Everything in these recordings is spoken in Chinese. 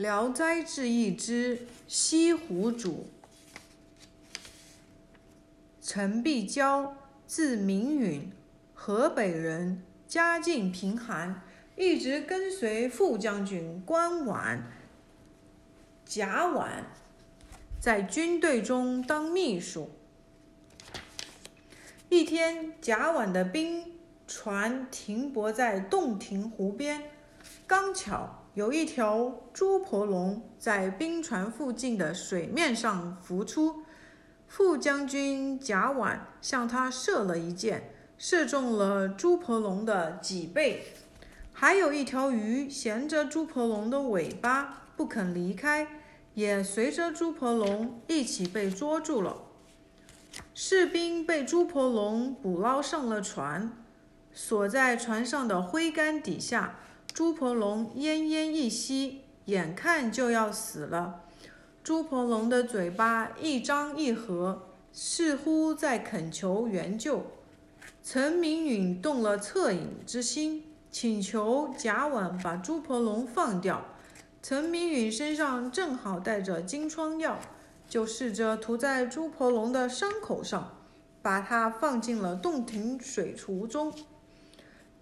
聊斋志异》之西湖主。陈碧娇，字明允，河北人，家境贫寒，一直跟随副将军关婉、贾婉在军队中当秘书。一天，贾婉的兵船停泊在洞庭湖边，刚巧。有一条猪婆龙在冰船附近的水面上浮出，副将军贾琬向他射了一箭，射中了猪婆龙的脊背。还有一条鱼衔着猪婆龙的尾巴不肯离开，也随着猪婆龙一起被捉住了。士兵被猪婆龙捕捞上了船，锁在船上的桅杆底下。朱婆龙奄奄一息，眼看就要死了。朱婆龙的嘴巴一张一合，似乎在恳求援救。陈明允动了恻隐之心，请求贾婉把朱婆龙放掉。陈明允身上正好带着金疮药，就试着涂在朱婆龙的伤口上，把它放进了洞庭水橱中。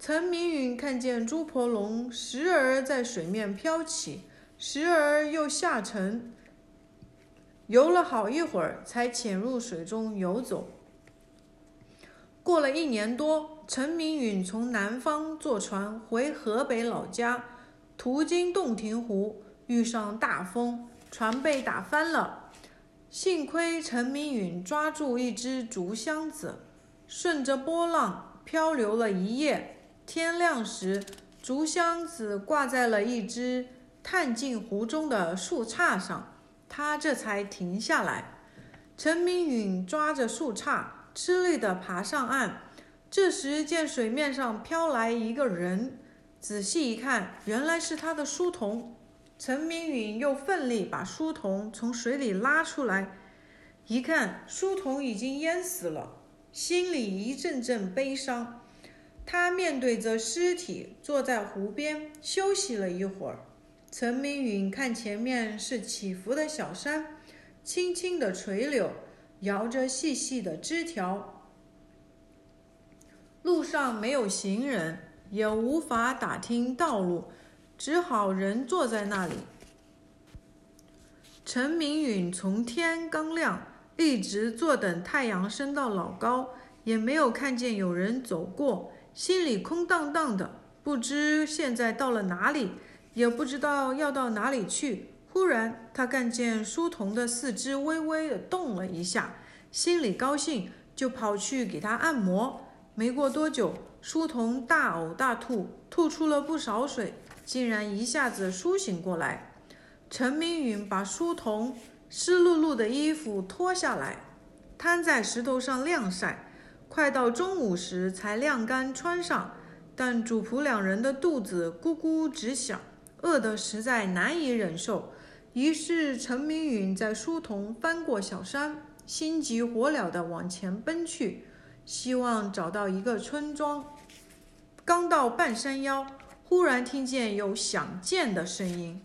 陈明允看见朱婆龙时而在水面飘起，时而又下沉，游了好一会儿，才潜入水中游走。过了一年多，陈明允从南方坐船回河北老家，途经洞庭湖，遇上大风，船被打翻了。幸亏陈明允抓住一只竹箱子，顺着波浪漂流了一夜。天亮时，竹箱子挂在了一只探进湖中的树杈上，他这才停下来。陈明允抓着树杈，吃力地爬上岸。这时见水面上飘来一个人，仔细一看，原来是他的书童。陈明允又奋力把书童从水里拉出来，一看书童已经淹死了，心里一阵阵悲伤。他面对着尸体，坐在湖边休息了一会儿。陈明允看前面是起伏的小山，青青的垂柳摇着细细的枝条，路上没有行人，也无法打听道路，只好人坐在那里。陈明允从天刚亮一直坐等太阳升到老高，也没有看见有人走过。心里空荡荡的，不知现在到了哪里，也不知道要到哪里去。忽然，他看见书童的四肢微微的动了一下，心里高兴，就跑去给他按摩。没过多久，书童大呕大吐，吐出了不少水，竟然一下子苏醒过来。陈明允把书童湿漉漉的衣服脱下来，摊在石头上晾晒。快到中午时才晾干穿上，但主仆两人的肚子咕咕直响，饿得实在难以忍受。于是陈明允在书童翻过小山，心急火燎地往前奔去，希望找到一个村庄。刚到半山腰，忽然听见有响箭的声音，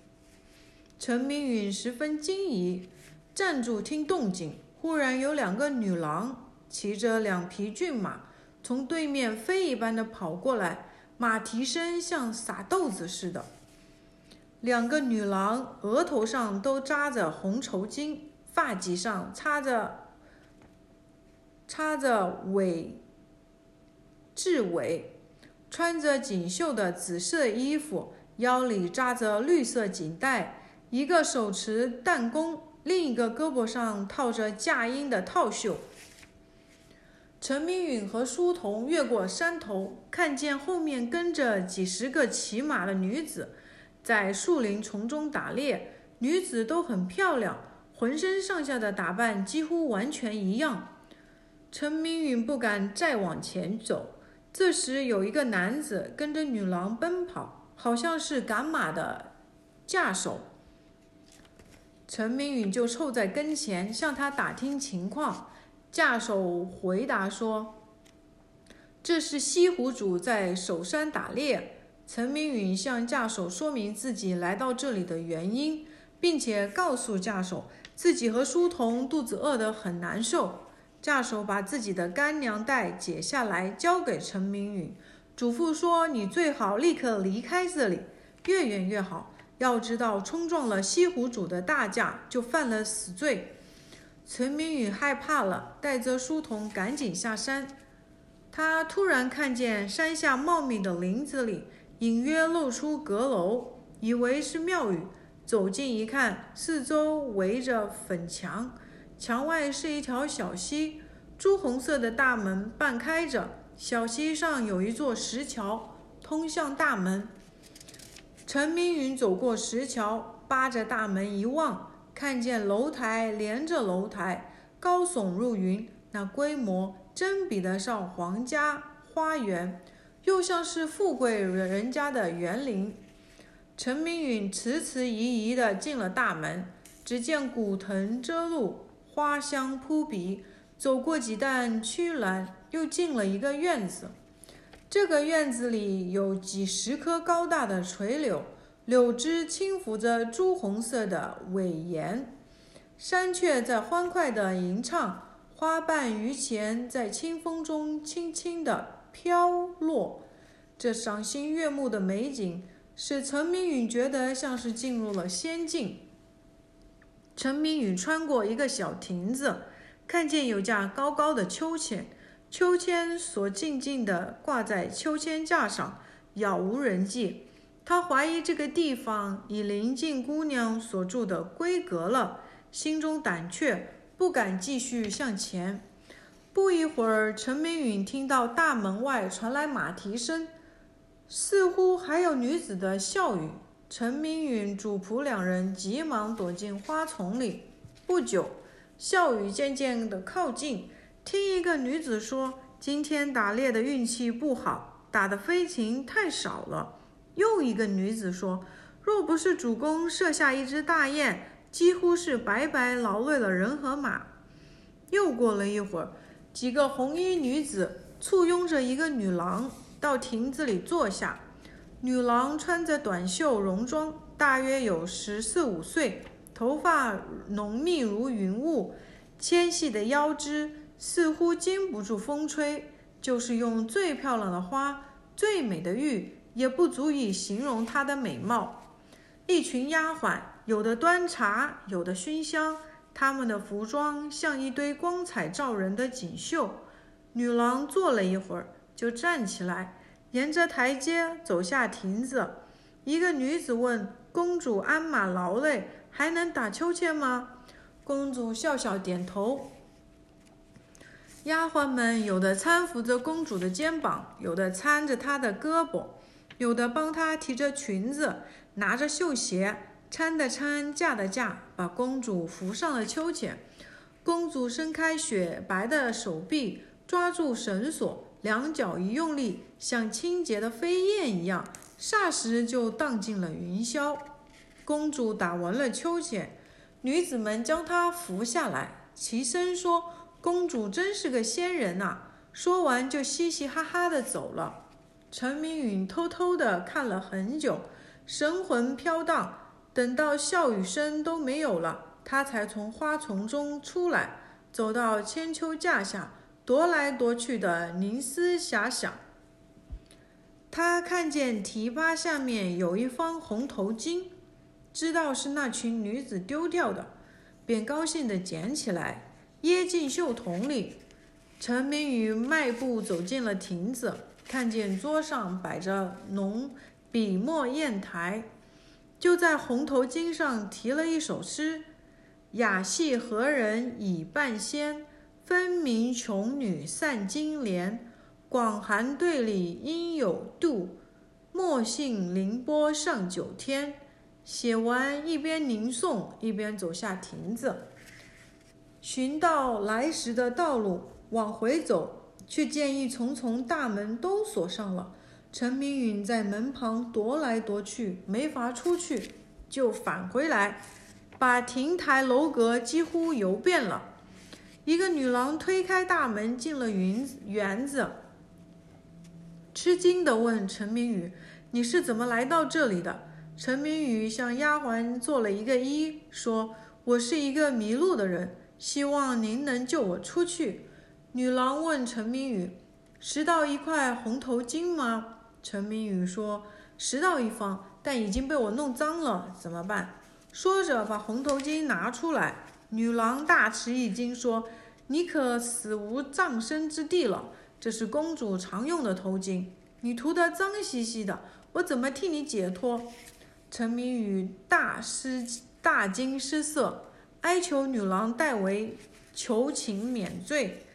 陈明允十分惊疑，站住听动静。忽然有两个女郎。骑着两匹骏马，从对面飞一般的跑过来，马蹄声像撒豆子似的。两个女郎额头上都扎着红绸巾，发髻上插着插着尾雉尾，穿着锦绣的紫色衣服，腰里扎着绿色锦带，一个手持弹弓，另一个胳膊上套着架鹰的套袖。陈明允和书童越过山头，看见后面跟着几十个骑马的女子，在树林丛中打猎。女子都很漂亮，浑身上下的打扮几乎完全一样。陈明允不敢再往前走。这时有一个男子跟着女郎奔跑，好像是赶马的驾手。陈明允就凑在跟前，向他打听情况。驾手回答说：“这是西湖主在守山打猎，陈明允向驾手说明自己来到这里的原因，并且告诉驾手自己和书童肚子饿得很难受。驾手把自己的干粮袋解下来交给陈明允，嘱咐说：“你最好立刻离开这里，越远越好。要知道，冲撞了西湖主的大驾，就犯了死罪。”陈明允害怕了，带着书童赶紧下山。他突然看见山下茂密的林子里。隐约露出阁楼，以为是庙宇。走近一看，四周围着粉墙，墙外是一条小溪，朱红色的大门半开着，小溪上有一座石桥，通向大门。陈明允走过石桥，扒着大门一望，看见楼台连着楼台，高耸入云，那规模真比得上皇家花园。又像是富贵人家的园林。陈明允迟迟疑疑地进了大门，只见古藤遮路，花香扑鼻。走过几段曲栏，又进了一个院子。这个院子里有几十棵高大的垂柳，柳枝轻拂着朱红色的苇檐，山雀在欢快地吟唱，花瓣榆钱在清风中轻轻地。飘落，这赏心悦目的美景使陈明允觉得像是进入了仙境。陈明允穿过一个小亭子，看见有架高高的秋千，秋千索静静地挂在秋千架上，杳无人迹。他怀疑这个地方已临近姑娘所住的闺阁了，心中胆怯，不敢继续向前。不一会儿，陈明允听到大门外传来马蹄声，似乎还有女子的笑语。陈明允主仆两人急忙躲进花丛里。不久，笑语渐渐地靠近，听一个女子说：“今天打猎的运气不好，打的飞禽太少了。”又一个女子说：“若不是主公射下一只大雁，几乎是白白劳累了人和马。”又过了一会儿。几个红衣女子簇拥着一个女郎到亭子里坐下。女郎穿着短袖戎装，大约有十四五岁，头发浓密如云雾，纤细的腰肢似乎经不住风吹。就是用最漂亮的花、最美的玉，也不足以形容她的美貌。一群丫鬟，有的端茶，有的熏香。她们的服装像一堆光彩照人的锦绣。女郎坐了一会儿，就站起来，沿着台阶走下亭子。一个女子问：“公主鞍马劳累，还能打秋千吗？”公主笑笑点头。丫鬟们有的搀扶着公主的肩膀，有的搀着她的胳膊，有的帮她提着裙子，拿着绣鞋。搀的搀，架的架，把公主扶上了秋千。公主伸开雪白的手臂，抓住绳索，两脚一用力，像清洁的飞燕一样，霎时就荡进了云霄。公主打完了秋千，女子们将她扶下来，齐声说：“公主真是个仙人呐！”说完就嘻嘻哈哈的走了。陈明允偷偷的看了很久，神魂飘荡。等到笑语声都没有了，他才从花丛中出来，走到千秋架下，踱来踱去的凝思遐想。他看见提拔下面有一方红头巾，知道是那群女子丢掉的，便高兴地捡起来，掖进袖筒里。陈明宇迈步走进了亭子，看见桌上摆着浓笔墨砚台。就在红头巾上题了一首诗：“雅戏何人已半仙？分明穷女散金莲。广寒对里应有度，莫信凌波上九天。”写完，一边吟诵，一边走下亭子，寻到来时的道路，往回走，却见一重重大门都锁上了。陈明允在门旁踱来踱去，没法出去，就返回来，把亭台楼阁几乎游遍了。一个女郎推开大门进了园园子，吃惊地问陈明宇：“你是怎么来到这里的？”陈明宇向丫鬟做了一个揖，说：“我是一个迷路的人，希望您能救我出去。”女郎问陈明宇：“拾到一块红头巾吗？”陈明宇说：“拾到一方，但已经被我弄脏了，怎么办？”说着，把红头巾拿出来。女郎大吃一惊，说：“你可死无葬身之地了！这是公主常用的头巾，你涂得脏兮兮的，我怎么替你解脱？”陈明宇大失大惊失色，哀求女郎代为求情免罪。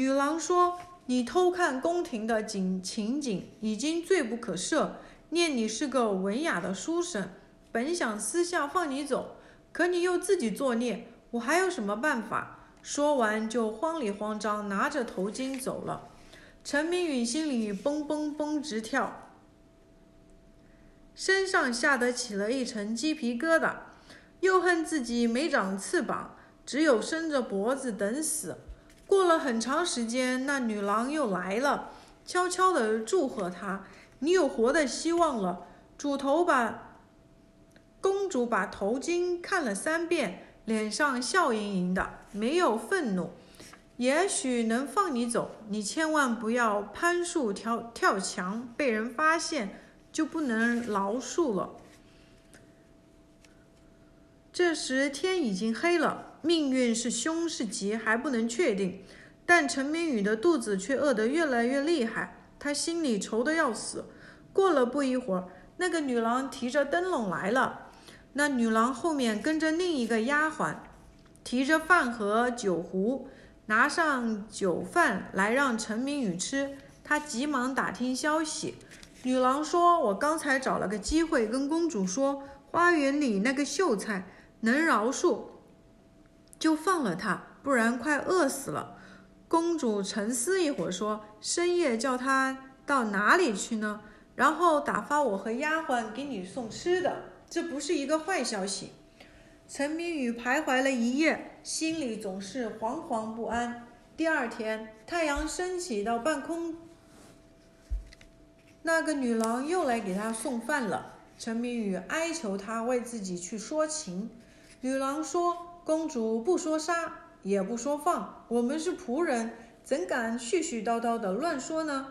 女郎说：“你偷看宫廷的景情景，已经罪不可赦。念你是个文雅的书生，本想私下放你走，可你又自己作孽，我还有什么办法？”说完就慌里慌张拿着头巾走了。陈明允心里蹦蹦蹦直跳。身上吓得起了一层鸡皮疙瘩，又恨自己没长翅膀，只有伸着脖子等死。过了很长时间，那女郎又来了，悄悄地祝贺他：“你有活的希望了。”主头把公主把头巾看了三遍，脸上笑盈盈的，没有愤怒。也许能放你走，你千万不要攀树跳跳墙，被人发现。就不能饶恕了。这时天已经黑了，命运是凶是吉还不能确定。但陈明宇的肚子却饿得越来越厉害，他心里愁得要死。过了不一会儿，那个女郎提着灯笼来了，那女郎后面跟着另一个丫鬟，提着饭盒、酒壶，拿上酒饭来让陈明宇吃。他急忙打听消息。女郎说：“我刚才找了个机会跟公主说，花园里那个秀才能饶恕，就放了他，不然快饿死了。”公主沉思一会儿，说：“深夜叫他到哪里去呢？然后打发我和丫鬟给你送吃的，这不是一个坏消息。”陈明宇徘徊了一夜，心里总是惶惶不安。第二天，太阳升起到半空。那个女郎又来给他送饭了。陈明宇哀求她为自己去说情。女郎说：“公主不说杀，也不说放，我们是仆人，怎敢絮絮叨叨的乱说呢？”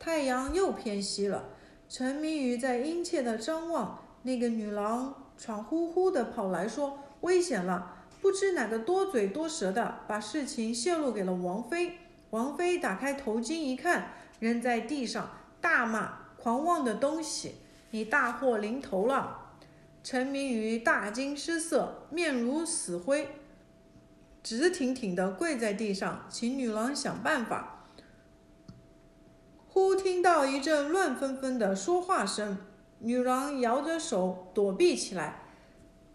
太阳又偏西了。陈明宇在殷切的张望。那个女郎喘呼呼的跑来说：“危险了！不知哪个多嘴多舌的，把事情泄露给了王妃。王妃打开头巾一看，扔在地上。”大骂狂妄的东西！你大祸临头了！陈明宇大惊失色，面如死灰，直挺挺地跪在地上，请女郎想办法。忽听到一阵乱纷纷的说话声，女郎摇着手躲避起来，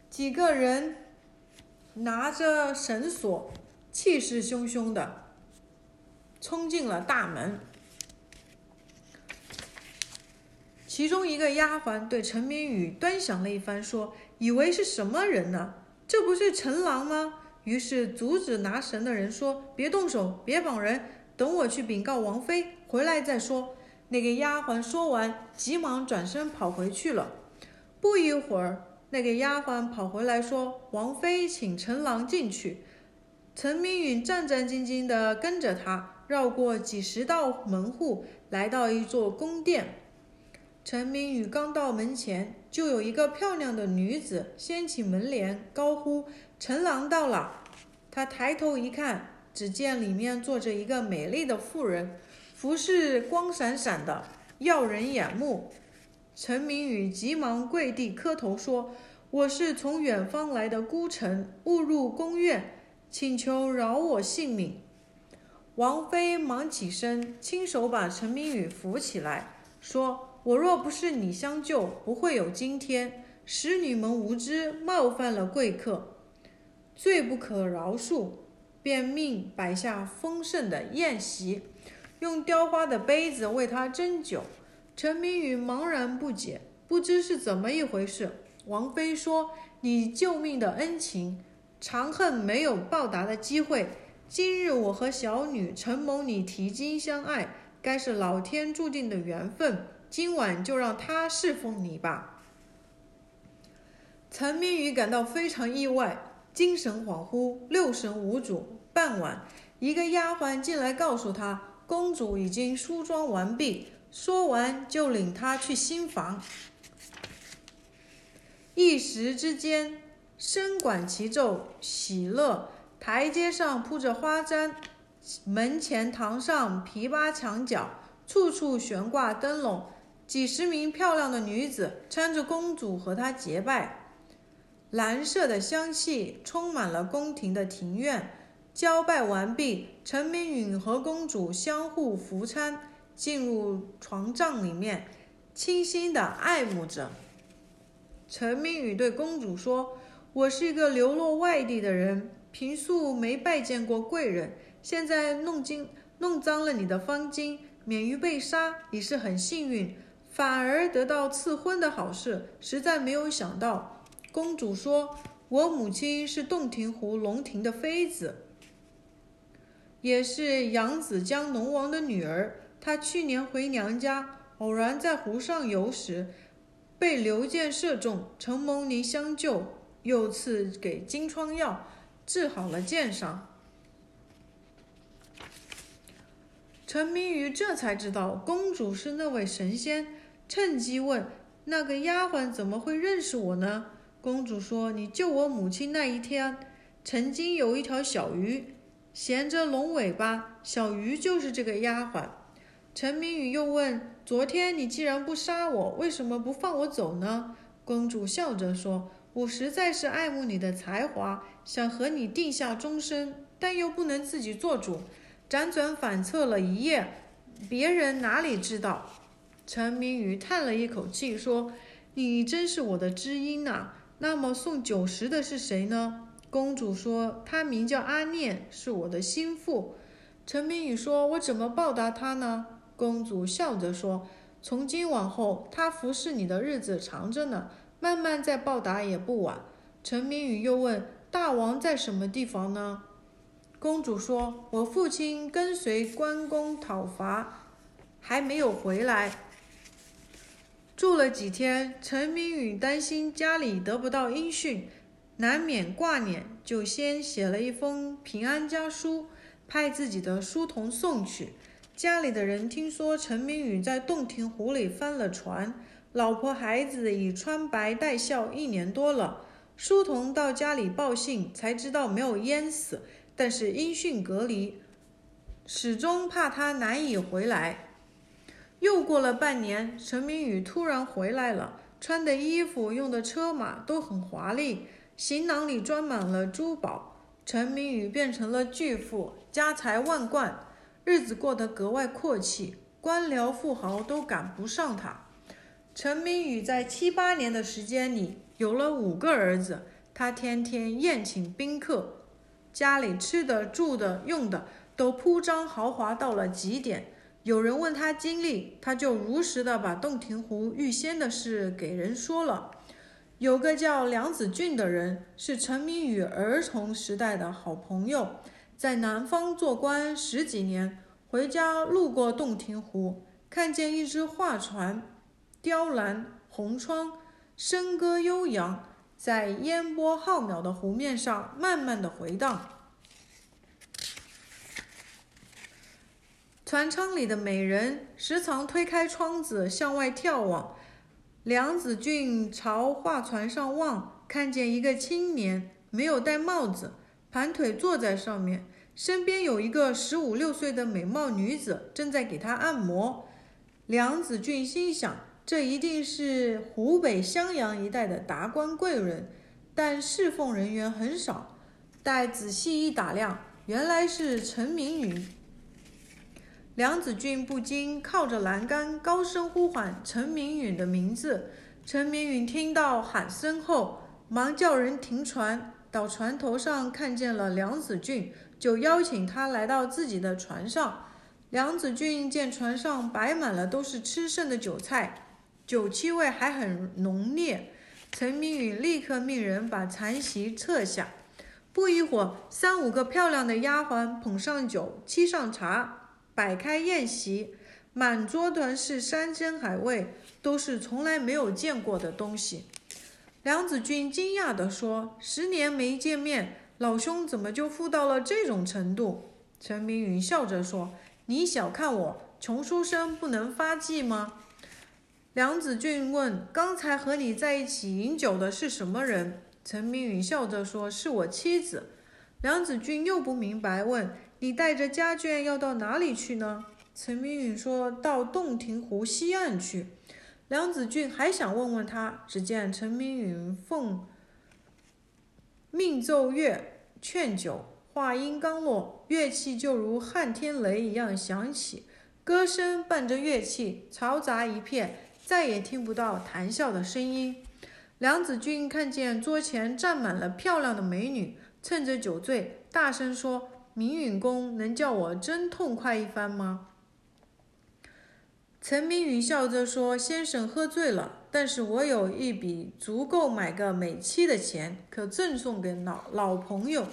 几个人拿着绳索，气势汹汹地冲进了大门。其中一个丫鬟对陈明宇端详了一番，说：“以为是什么人呢？这不是陈郎吗？”于是阻止拿绳的人说：“别动手，别绑人，等我去禀告王妃，回来再说。”那个丫鬟说完，急忙转身跑回去了。不一会儿，那个丫鬟跑回来，说：“王妃请陈郎进去。”陈明宇战战兢兢地跟着他，绕过几十道门户，来到一座宫殿。陈明宇刚到门前，就有一个漂亮的女子掀起门帘，高呼：“陈郎到了！”他抬头一看，只见里面坐着一个美丽的妇人，服饰光闪闪的，耀人眼目。陈明宇急忙跪地磕头说：“我是从远方来的孤臣，误入宫院，请求饶我性命。”王妃忙起身，亲手把陈明宇扶起来，说。我若不是你相救，不会有今天。使女们无知，冒犯了贵客，罪不可饶恕，便命摆下丰盛的宴席，用雕花的杯子为他斟酒。陈明宇茫然不解，不知是怎么一回事。王妃说：“你救命的恩情，长恨没有报答的机会。今日我和小女承蒙你提金相爱，该是老天注定的缘分。”今晚就让他侍奉你吧。陈明宇感到非常意外，精神恍惚，六神无主。傍晚，一个丫鬟进来告诉他，公主已经梳妆完毕。说完，就领他去新房。一时之间，声管齐奏，喜乐。台阶上铺着花毡，门前堂上琵琶墙角，处处悬挂灯笼。几十名漂亮的女子搀着公主和她结拜。蓝色的香气充满了宫廷的庭院。交拜完毕，陈明允和公主相互扶搀，进入床帐里面，倾心的爱慕着。陈明宇对公主说：“我是一个流落外地的人，平素没拜见过贵人，现在弄金弄脏了你的方巾，免于被杀，你是很幸运，反而得到赐婚的好事，实在没有想到。”公主说：“我母亲是洞庭湖龙庭的妃子。”也是扬子江龙王的女儿。她去年回娘家，偶然在湖上游时，被流箭射中，承蒙您相救，又赐给金疮药，治好了箭伤。陈明宇这才知道公主是那位神仙，趁机问：“那个丫鬟怎么会认识我呢？”公主说：“你救我母亲那一天，曾经有一条小鱼。”衔着龙尾巴，小鱼就是这个丫鬟。陈明宇又问：“昨天你既然不杀我，为什么不放我走呢？”公主笑着说：“我实在是爱慕你的才华，想和你定下终身，但又不能自己做主，辗转反侧了一夜，别人哪里知道？”陈明宇叹了一口气说：“你真是我的知音呐！那么送酒食的是谁呢？”公主说：“她名叫阿念，是我的心腹。”陈明宇说：“我怎么报答她呢？”公主笑着说：“从今往后，她服侍你的日子长着呢，慢慢再报答也不晚。”陈明宇又问：“大王在什么地方呢？”公主说：“我父亲跟随关公讨伐，还没有回来。”住了几天，陈明宇担心家里得不到音讯。难免挂念，就先写了一封平安家书，派自己的书童送去。家里的人听说陈明宇在洞庭湖里翻了船，老婆孩子已穿白戴孝一年多了。书童到家里报信，才知道没有淹死，但是音讯隔离，始终怕他难以回来。又过了半年，陈明宇突然回来了，穿的衣服、用的车马都很华丽。行囊里装满了珠宝，陈明宇变成了巨富，家财万贯，日子过得格外阔气，官僚富豪都赶不上他。陈明宇在七八年的时间里有了五个儿子，他天天宴请宾客，家里吃的、住的、用的都铺张豪华到了极点。有人问他经历，他就如实的把洞庭湖遇仙的事给人说了。有个叫梁子俊的人，是陈明宇儿童时代的好朋友，在南方做官十几年，回家路过洞庭湖，看见一只画船，雕栏红窗，笙歌悠扬，在烟波浩渺的湖面上慢慢的回荡。船舱里的美人时常推开窗子向外眺望。梁子俊朝画船上望，看见一个青年没有戴帽子，盘腿坐在上面，身边有一个十五六岁的美貌女子正在给他按摩。梁子俊心想，这一定是湖北襄阳一带的达官贵人，但侍奉人员很少。待仔细一打量，原来是陈明宇。梁子俊不禁靠着栏杆，高声呼唤陈明允的名字。陈明允听到喊声后，忙叫人停船。到船头上看见了梁子俊，就邀请他来到自己的船上。梁子俊见船上摆满了都是吃剩的酒菜，酒气味还很浓烈。陈明允立刻命人把残席撤下。不一会儿，三五个漂亮的丫鬟捧上酒，沏上茶。摆开宴席，满桌 toàn 是山珍海味，都是从来没有见过的东西。梁子俊惊讶地说：“十年没见面，老兄怎么就富到了这种程度？”陈明允笑着说：“你小看我，穷书生不能发迹吗？”梁子俊问：“刚才和你在一起饮酒的是什么人？”陈明允笑着说：“是我妻子。”梁子俊又不明白，问：“你带着家眷要到哪里去呢？”陈明允说：“到洞庭湖西岸去。”梁子俊还想问问他，只见陈明允奉命奏乐劝酒，话音刚落，乐器就如撼天雷一样响起，歌声伴着乐器嘈杂一片，再也听不到谈笑的声音。梁子俊看见桌前站满了漂亮的美女，趁着酒醉，大声说：“明允公能叫我真痛快一番吗？”陈明允笑着说：“先生喝醉了，但是我有一笔足够买个美妻的钱，可赠送给老老朋友。”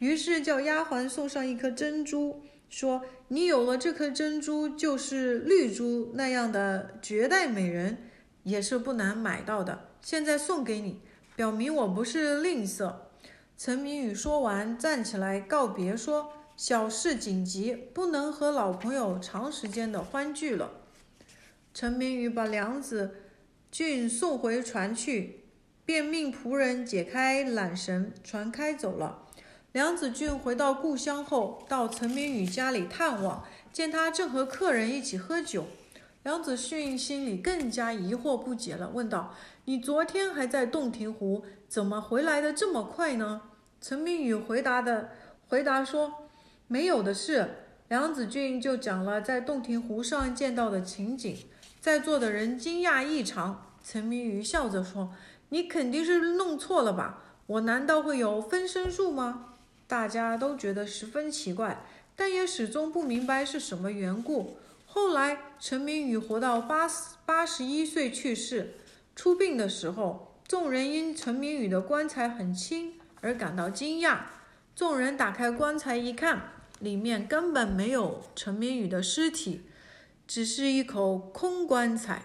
于是叫丫鬟送上一颗珍珠，说：“你有了这颗珍珠，就是绿珠那样的绝代美人，也是不难买到的。现在送给你，表明我不是吝啬。”陈明宇说完，站起来告别说。小事紧急，不能和老朋友长时间的欢聚了。陈明宇把梁子俊送回船去，便命仆人解开缆绳，船开走了。梁子俊回到故乡后，到陈明宇家里探望，见他正和客人一起喝酒。梁子俊心里更加疑惑不解了，问道：“你昨天还在洞庭湖，怎么回来的这么快呢？”陈明宇回答的回答说。没有的事，梁子俊就讲了在洞庭湖上见到的情景，在座的人惊讶异常。陈明宇笑着说：“你肯定是弄错了吧？我难道会有分身术吗？”大家都觉得十分奇怪，但也始终不明白是什么缘故。后来，陈明宇活到八八十一岁去世，出殡的时候，众人因陈明宇的棺材很轻而感到惊讶。众人打开棺材一看。里面根本没有陈明宇的尸体，只是一口空棺材。